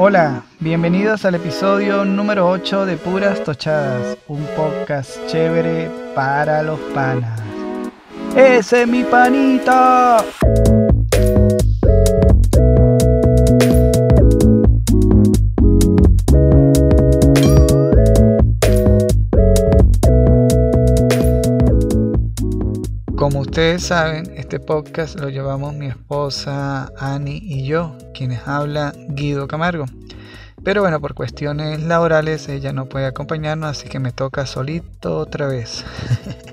Hola, bienvenidos al episodio número 8 de Puras Tochadas, un podcast chévere para los panas. ¡Ese es mi panita! Como ustedes saben, este podcast lo llevamos mi esposa Annie y yo, quienes habla Guido Camargo. Pero bueno, por cuestiones laborales ella no puede acompañarnos, así que me toca solito otra vez.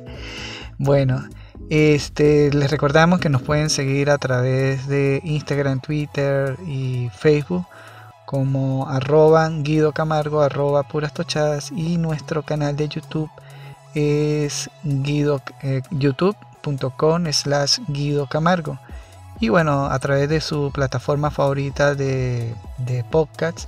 bueno, este, les recordamos que nos pueden seguir a través de Instagram, Twitter y Facebook como arroba Guido Camargo, arroba puras tochadas y nuestro canal de YouTube es guido, eh, YouTube com slash Guido Camargo. Y bueno, a través de su plataforma favorita de, de podcasts,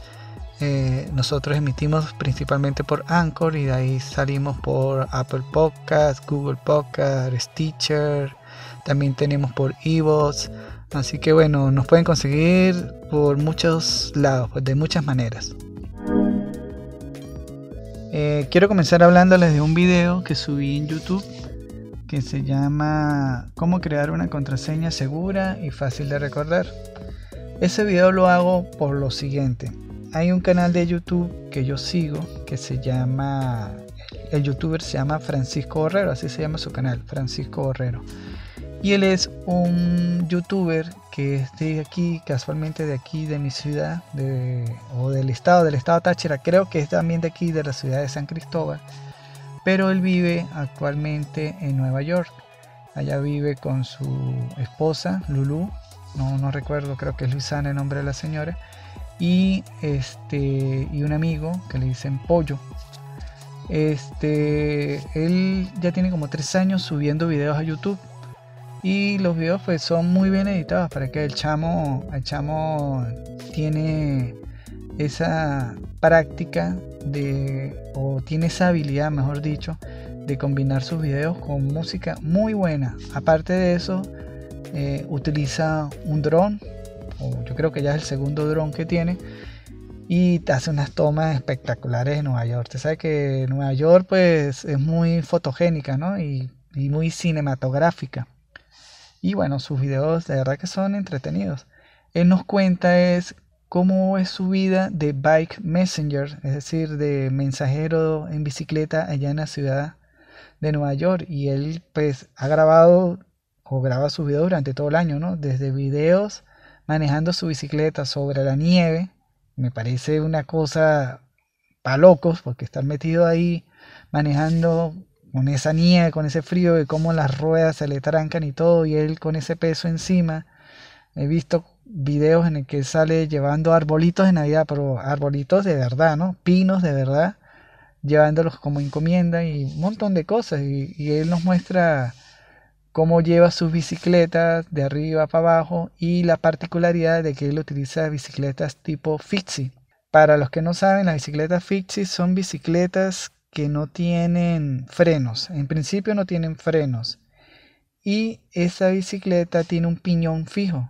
eh, nosotros emitimos principalmente por Anchor y de ahí salimos por Apple Podcasts, Google Podcasts, Stitcher, también tenemos por Evox. Así que bueno, nos pueden conseguir por muchos lados, pues, de muchas maneras. Eh, quiero comenzar hablándoles de un video que subí en YouTube que se llama Cómo crear una contraseña segura y fácil de recordar. Ese video lo hago por lo siguiente. Hay un canal de YouTube que yo sigo que se llama, el youtuber se llama Francisco Borrero, así se llama su canal, Francisco Borrero. Y él es un youtuber que es de aquí, casualmente de aquí, de mi ciudad, o del estado, del estado Táchira, creo que es también de aquí, de la ciudad de San Cristóbal pero él vive actualmente en Nueva York. Allá vive con su esposa, Lulu, no, no recuerdo, creo que es Luisana el nombre de la señora, y, este, y un amigo que le dicen Pollo. Este, él ya tiene como tres años subiendo videos a YouTube y los videos pues son muy bien editados para que el chamo, el chamo tiene esa práctica de, o tiene esa habilidad, mejor dicho, de combinar sus videos con música muy buena. Aparte de eso, eh, utiliza un dron, o yo creo que ya es el segundo dron que tiene, y hace unas tomas espectaculares en Nueva York. Usted sabe que Nueva York pues es muy fotogénica, ¿no? Y muy cinematográfica. Y bueno, sus videos de verdad que son entretenidos. Él nos cuenta es cómo es su vida de bike messenger, es decir, de mensajero en bicicleta allá en la ciudad de Nueva York. Y él pues ha grabado o graba sus videos durante todo el año, ¿no? Desde videos manejando su bicicleta sobre la nieve, me parece una cosa para locos, porque estar metido ahí manejando con esa nieve, con ese frío, y cómo las ruedas se le trancan y todo, y él con ese peso encima. He visto videos en el que sale llevando arbolitos de Navidad, pero arbolitos de verdad, ¿no? Pinos de verdad, llevándolos como encomienda y un montón de cosas. Y, él nos muestra cómo lleva sus bicicletas de arriba para abajo y la particularidad de que él utiliza bicicletas tipo fixie. Para los que no saben, las bicicletas fixie son bicicletas que no tienen frenos. En principio no tienen frenos. Y esa bicicleta tiene un piñón fijo.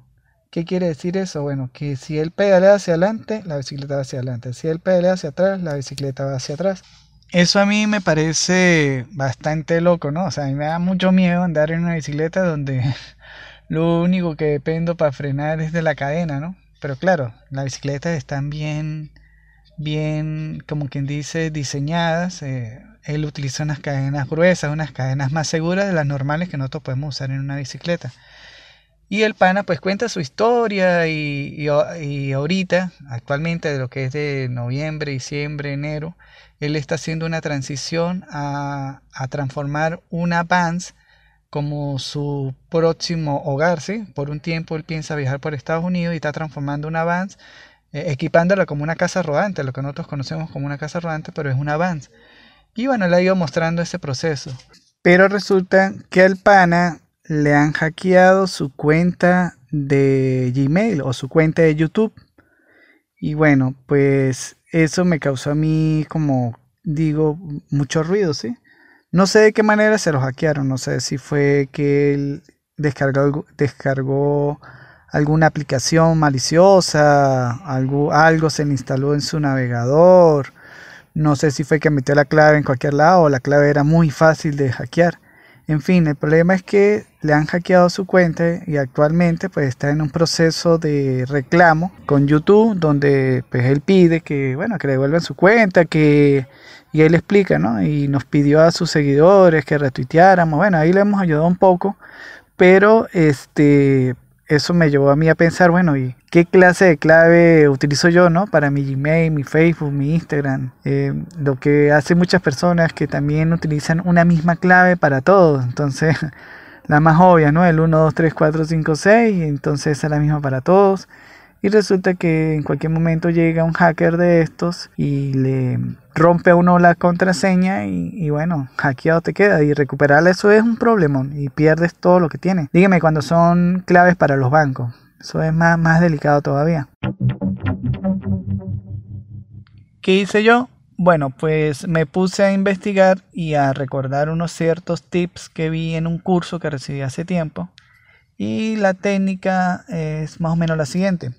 ¿Qué quiere decir eso? Bueno, que si él pedalea hacia adelante, la bicicleta va hacia adelante. Si él pedalea hacia atrás, la bicicleta va hacia atrás. Eso a mí me parece bastante loco, ¿no? O sea, me da mucho miedo andar en una bicicleta donde lo único que dependo para frenar es de la cadena, ¿no? Pero claro, las bicicletas están bien, bien, como quien dice, diseñadas. Eh, él utiliza unas cadenas gruesas, unas cadenas más seguras de las normales que nosotros podemos usar en una bicicleta. Y el pana pues cuenta su historia y, y, ahorita, actualmente de lo que es de noviembre, diciembre, enero, él está haciendo una transición a, a transformar una Vans como su próximo hogar, ¿sí? Por un tiempo él piensa viajar por Estados Unidos y está transformando una Vans, eh, equipándola como una casa rodante, lo que nosotros conocemos como una casa rodante, pero es una Vans. Y bueno, le ha ido mostrando ese proceso. Pero resulta que el pana le han hackeado su cuenta de Gmail o su cuenta de YouTube. Y bueno, pues eso me causó a mí como digo mucho ruido, ¿sí? No sé de qué manera se lo hackearon, no sé si fue que él descargó, descargó alguna aplicación maliciosa, algo, algo se le instaló en su navegador, no sé si fue que metió la clave en cualquier lado la clave era muy fácil de hackear. En fin, el problema es que le han hackeado su cuenta y actualmente pues está en un proceso de reclamo con YouTube donde pues él pide que bueno que le devuelvan su cuenta, que y él explica, ¿no? Y nos pidió a sus seguidores que retuiteáramos. Bueno, ahí le hemos ayudado un poco, pero este eso me llevó a mí a pensar, bueno, ¿y qué clase de clave utilizo yo, no? Para mi Gmail, mi Facebook, mi Instagram. Eh, lo que hace muchas personas que también utilizan una misma clave para todos. Entonces, la más obvia, ¿no? El 1, 2, 3, 4, 5, 6. Entonces, es la misma para todos. Y resulta que en cualquier momento llega un hacker de estos y le rompe a uno la contraseña y, bueno, hackeado te queda. Y recuperarla eso es un problema y pierdes todo lo que tiene. Dígame cuando son claves para los bancos. Eso es más, más delicado todavía. ¿Qué hice yo? Bueno, pues me puse a investigar y a recordar unos ciertos tips que vi en un curso que recibí hace tiempo. Y la técnica es más o menos la siguiente.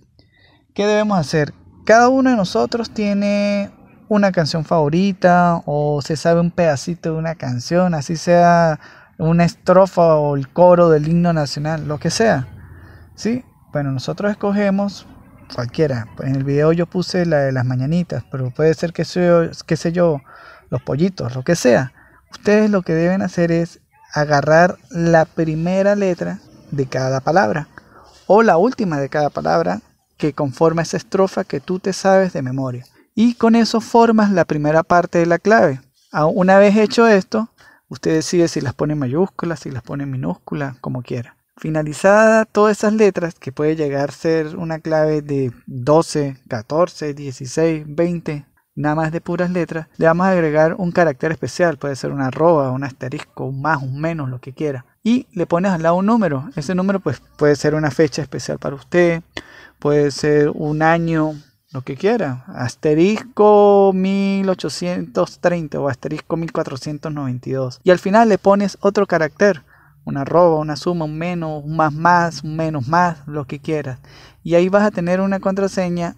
¿Qué debemos hacer? Cada uno de nosotros tiene una canción favorita o se sabe un pedacito de una canción, así sea una estrofa o el coro del himno nacional, lo que sea. ¿Sí? Bueno, nosotros escogemos cualquiera. En el video yo puse la de las mañanitas, pero puede ser que sea, qué sé yo, los pollitos, lo que sea. Ustedes lo que deben hacer es agarrar la primera letra de cada palabra o la última de cada palabra que conforma esa estrofa que tú te sabes de memoria. Y con eso formas la primera parte de la clave. Una vez hecho esto, usted decide si las pone en mayúsculas, si las pone en minúsculas, como quiera. Finalizada todas esas letras, que puede llegar a ser una clave de 12, 14, 16, 20, nada más de puras letras, le vamos a agregar un carácter especial, puede ser una arroba, un asterisco, un más, un menos, lo que quiera. Y le pones al lado un número. Ese número pues, puede ser una fecha especial para usted, puede ser un año, lo que quiera. Asterisco 1830 o asterisco 1492. Y al final le pones otro carácter. Una arroba, una suma, un menos, un más más, un menos más, lo que quieras. Y ahí vas a tener una contraseña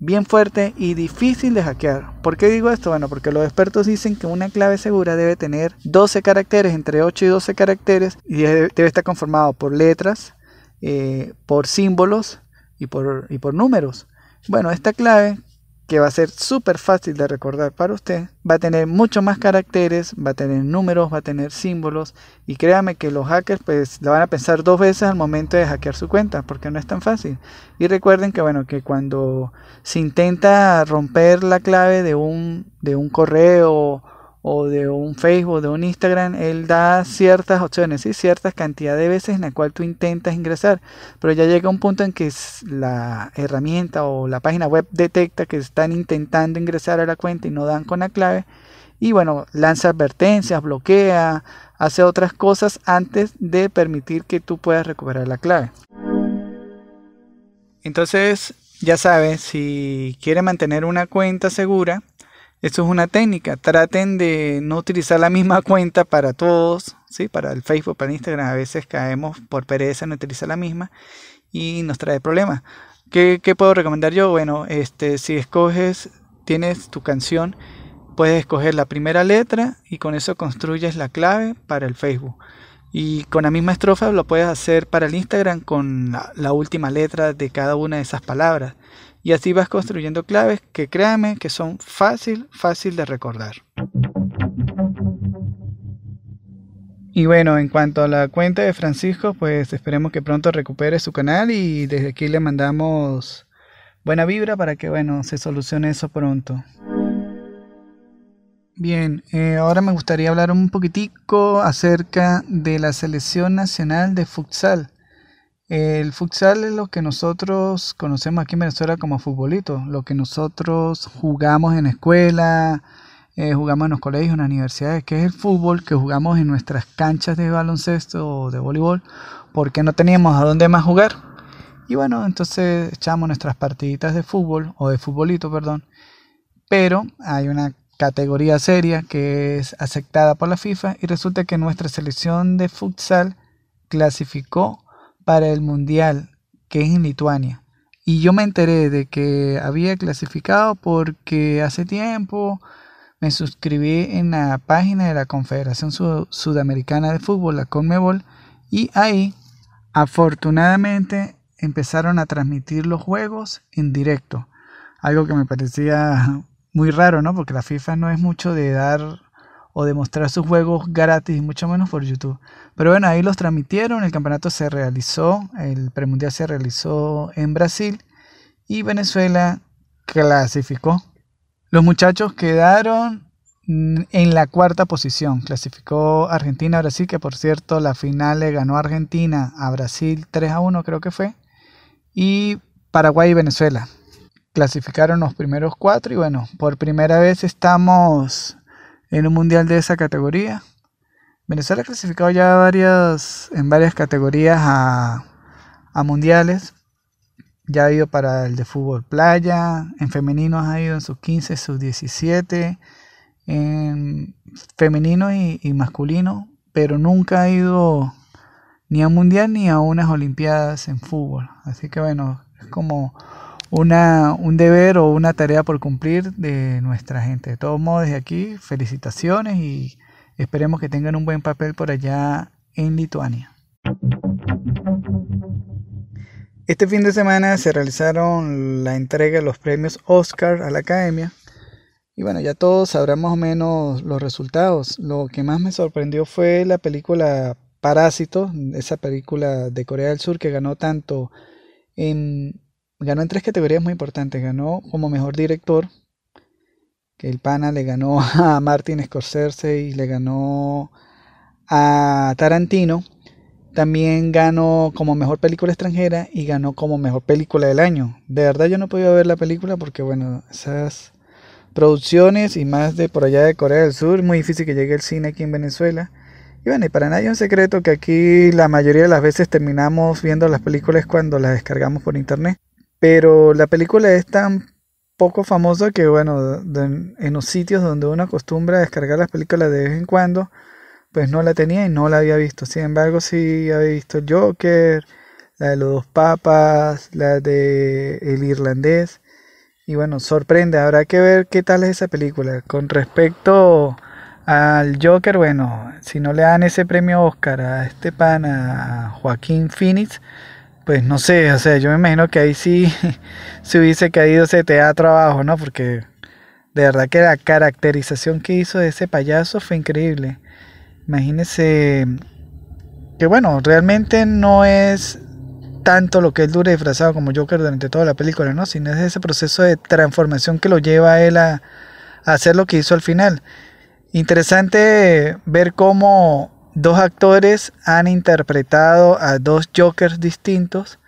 bien fuerte y difícil de hackear. ¿Por qué digo esto? Bueno, porque los expertos dicen que una clave segura debe tener 12 caracteres, entre 8 y 12 caracteres, y debe, estar conformado por letras, eh, por símbolos y por, y por números. Bueno, esta clave, que va a ser súper fácil de recordar para usted, va a tener mucho más caracteres, va a tener números, va a tener símbolos y créame que los hackers pues la van a pensar dos veces al momento de hackear su cuenta porque no es tan fácil. Y recuerden que bueno, que cuando se intenta romper la clave de un, de un correo o de un Facebook, de un Instagram, él da ciertas opciones, ¿sí? ciertas cantidades de veces en la cual tú intentas ingresar, pero ya llega un punto en que la herramienta o la página web detecta que están intentando ingresar a la cuenta y no dan con la clave y bueno, lanza advertencias, bloquea, hace otras cosas antes de permitir que tú puedas recuperar la clave. Entonces, ya sabes, si quiere mantener una cuenta segura, esto es una técnica. Traten de no utilizar la misma cuenta para todos, ¿sí? Para el Facebook, para Instagram. A veces caemos por pereza en utilizar la misma y nos trae problemas. ¿Qué, puedo recomendar yo? Bueno, este, si escoges, tienes tu canción, puedes escoger la primera letra y con eso construyes la clave para el Facebook. Y con la misma estrofa lo puedes hacer para el Instagram con la última letra de cada una de esas palabras. Y así vas construyendo claves que créanme que son fácil, fácil de recordar. Y bueno, en cuanto a la cuenta de Francisco, pues esperemos que pronto recupere su canal y desde aquí le mandamos buena vibra para que bueno, se solucione eso pronto. Bien, eh, ahora me gustaría hablar un poquitico acerca de la selección nacional de futsal. El futsal es lo que nosotros conocemos aquí en Venezuela como futbolito, lo que nosotros jugamos en escuela, eh, jugamos en los colegios, en las universidades, que es el fútbol que jugamos en nuestras canchas de baloncesto o de voleibol, porque no teníamos a dónde más jugar. Y bueno, entonces echamos nuestras partiditas de fútbol, o de futbolito, perdón, pero hay una categoría seria que es aceptada por la FIFA y resulta que nuestra selección de futsal clasificó para el Mundial que es en Lituania. Y yo me enteré de que había clasificado porque hace tiempo me suscribí en la página de la Confederación Sudamericana de Fútbol, la CONMEBOL, y ahí afortunadamente empezaron a transmitir los juegos en directo. Algo que me parecía muy raro, ¿no? Porque la FIFA no es mucho de dar o de mostrar sus juegos gratis, mucho menos por YouTube. Pero bueno, ahí los transmitieron, el campeonato se realizó, el premundial se realizó en Brasil y Venezuela clasificó. Los muchachos quedaron en la cuarta posición. Clasificó Argentina a Brasil, que por cierto la final le ganó Argentina a Brasil 3 a 1 creo que fue. Y Paraguay y Venezuela. Clasificaron los primeros cuatro y bueno, por primera vez estamos en un mundial de esa categoría. Venezuela ha clasificado ya varias, en varias categorías a, a mundiales. Ya ha ido para el de fútbol playa, en femeninos ha ido en sus 15, sus 17, en femenino y, masculino, pero nunca ha ido ni a un mundial ni a unas olimpiadas en fútbol. Así que bueno, es como una, un deber o una tarea por cumplir de nuestra gente. De todos modos, desde aquí, felicitaciones y esperemos que tengan un buen papel por allá en Lituania. Este fin de semana se realizaron la entrega de los premios Oscar a la Academia. Y bueno, ya todos sabrán más o menos los resultados. Lo que más me sorprendió fue la película Parásito, esa película de Corea del Sur que ganó tanto en ganó en tres categorías muy importantes. Ganó como mejor director, que el pana le ganó a Martin Scorsese y le ganó a Tarantino. También ganó como mejor película extranjera y ganó como mejor película del año. De verdad yo no podido ver la película porque bueno, esas producciones y más de por allá de Corea del Sur, muy difícil que llegue el cine aquí en Venezuela. Y bueno, y para nadie es un secreto que aquí la mayoría de las veces terminamos viendo las películas cuando las descargamos por internet. Pero la película es tan poco famosa que bueno, en los sitios donde uno acostumbra a descargar las películas de vez en cuando, pues no la tenía y no la había visto. Sin embargo, sí había visto Joker, la de los dos papas, la de El Irlandés. Y bueno, sorprende, habrá que ver qué tal es esa película. Con respecto al Joker, bueno, si no le dan ese premio Oscar a este pan, a Joaquín Phoenix, pues no sé, o sea, yo me imagino que ahí sí se hubiese caído ese teatro abajo, ¿no? Porque de verdad que la caracterización que hizo de ese payaso fue increíble. Imagínese que bueno, realmente no es tanto lo que él dure disfrazado como Joker durante toda la película, ¿no? Sino es ese proceso de transformación que lo lleva a él a, hacer lo que hizo al final. Interesante ver cómo dos actores han interpretado a dos Jokers distintos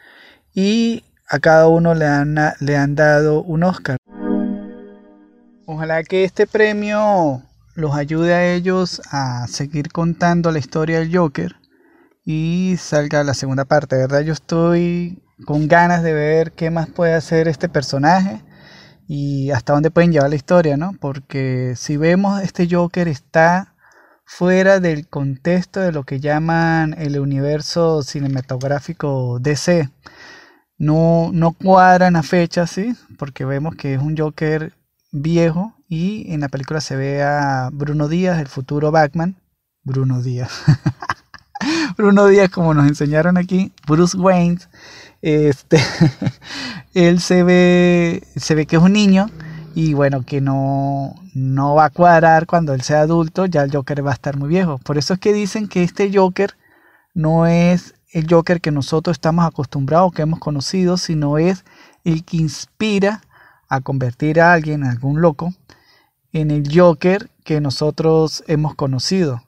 y a cada uno le han, le han dado un Oscar. Ojalá que este premio los ayude a ellos a seguir contando la historia del Joker y salga la segunda parte, ¿verdad? Yo estoy con ganas de ver qué más puede hacer este personaje y hasta dónde pueden llevar la historia, ¿no? Porque si vemos este Joker está fuera del contexto de lo que llaman el universo cinematográfico DC. No, no cuadran a fecha, ¿sí? Porque vemos que es un Joker viejo y en la película se ve a Bruno Díaz, el futuro Batman. Bruno Díaz. Bruno Díaz, como nos enseñaron aquí, Bruce Wayne, este, él se ve, se ve que es un niño y bueno, que no, no va a cuadrar cuando él sea adulto, ya el Joker va a estar muy viejo. Por eso es que dicen que este Joker no es el Joker que nosotros estamos acostumbrados, que hemos conocido, sino es el que inspira a convertir a alguien, a algún loco, en el Joker que nosotros hemos conocido.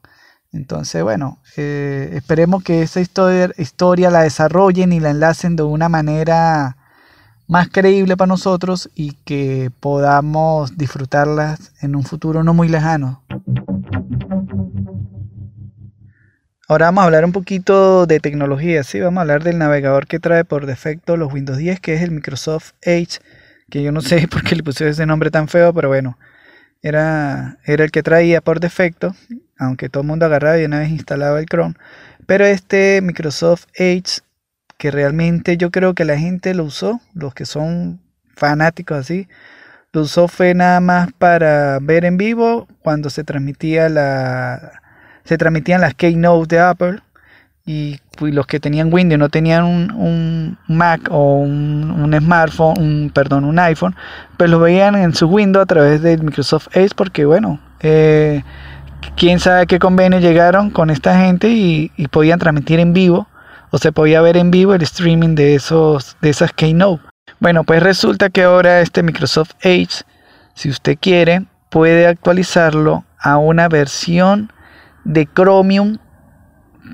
Entonces, bueno, eh, esperemos que esa historia, historia la desarrollen y la enlacen de una manera más creíble para nosotros y que podamos disfrutarlas en un futuro no muy lejano. Ahora vamos a hablar un poquito de tecnología, sí, vamos a hablar del navegador que trae por defecto los Windows 10, que es el Microsoft Edge, que yo no sé por qué le puse ese nombre tan feo, pero bueno, era, era el que traía por defecto, aunque todo el mundo agarraba y una vez instalaba el Chrome. Pero este Microsoft Edge que realmente yo creo que la gente lo usó, los que son fanáticos así, lo usó fue nada más para ver en vivo cuando se transmitía la se transmitían las keynote de Apple y, los que tenían Windows no tenían un, Mac o un, smartphone, un, perdón, un iPhone, pues lo veían en su Windows a través del Microsoft Edge porque bueno, eh, quién sabe qué convenio llegaron con esta gente y, podían transmitir en vivo o se podía ver en vivo el streaming de esos de esas keynote. Bueno, pues resulta que ahora este Microsoft Edge, si usted quiere, puede actualizarlo a una versión de Chromium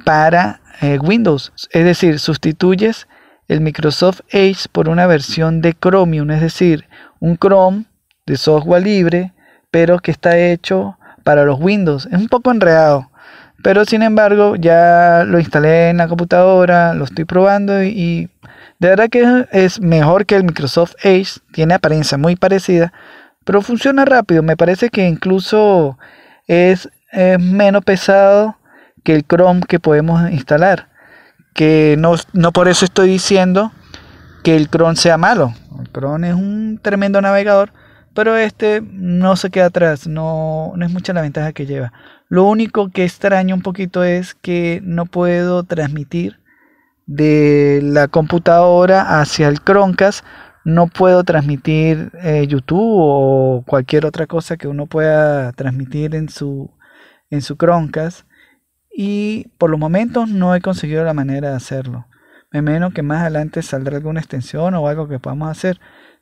para eh, Windows. Es decir, sustituyes el Microsoft Edge por una versión de Chromium, es decir, un Chrome de software libre, pero que está hecho para los Windows. Es un poco enredado, pero sin embargo ya lo instalé en la computadora, lo estoy probando y, de verdad que es mejor que el Microsoft Edge, tiene apariencia muy parecida, pero funciona rápido. Me parece que incluso es menos pesado que el Chrome que podemos instalar. Que no, no por eso estoy diciendo que el Chrome sea malo. El Chrome es un tremendo navegador, pero este no se queda atrás, no, no es mucha la ventaja que lleva. Lo único que extraño un poquito es que no puedo transmitir de la computadora hacia el Chromecast, no puedo transmitir eh, YouTube o cualquier otra cosa que uno pueda transmitir en su, en su Chromecast y por los momentos no he conseguido la manera de hacerlo. Me menos que más adelante saldrá alguna extensión o algo que podamos hacer.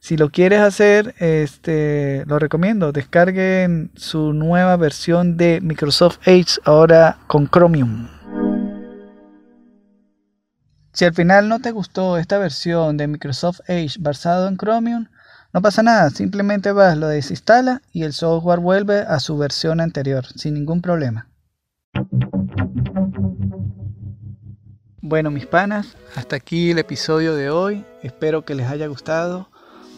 Si lo quieres hacer, este, lo recomiendo. Descarguen su nueva versión de Microsoft Edge ahora con Chromium. Si al final no te gustó esta versión de Microsoft Edge basado en Chromium, no pasa nada, simplemente vas, lo desinstala y el software vuelve a su versión anterior, sin ningún problema. Bueno, mis panas, hasta aquí el episodio de hoy. Espero que les haya gustado.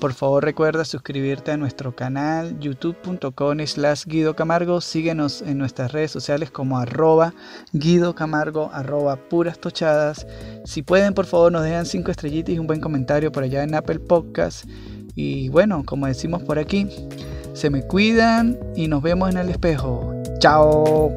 Por favor recuerda suscribirte a nuestro canal youtube.com slash Guido Camargo. Síguenos en nuestras redes sociales como arroba Guido Camargo, arroba puras tochadas. Si pueden, por favor, nos dejan cinco estrellitas y un buen comentario por allá en Apple Podcast. Y bueno, como decimos por aquí, se me cuidan y nos vemos en el espejo. Chao.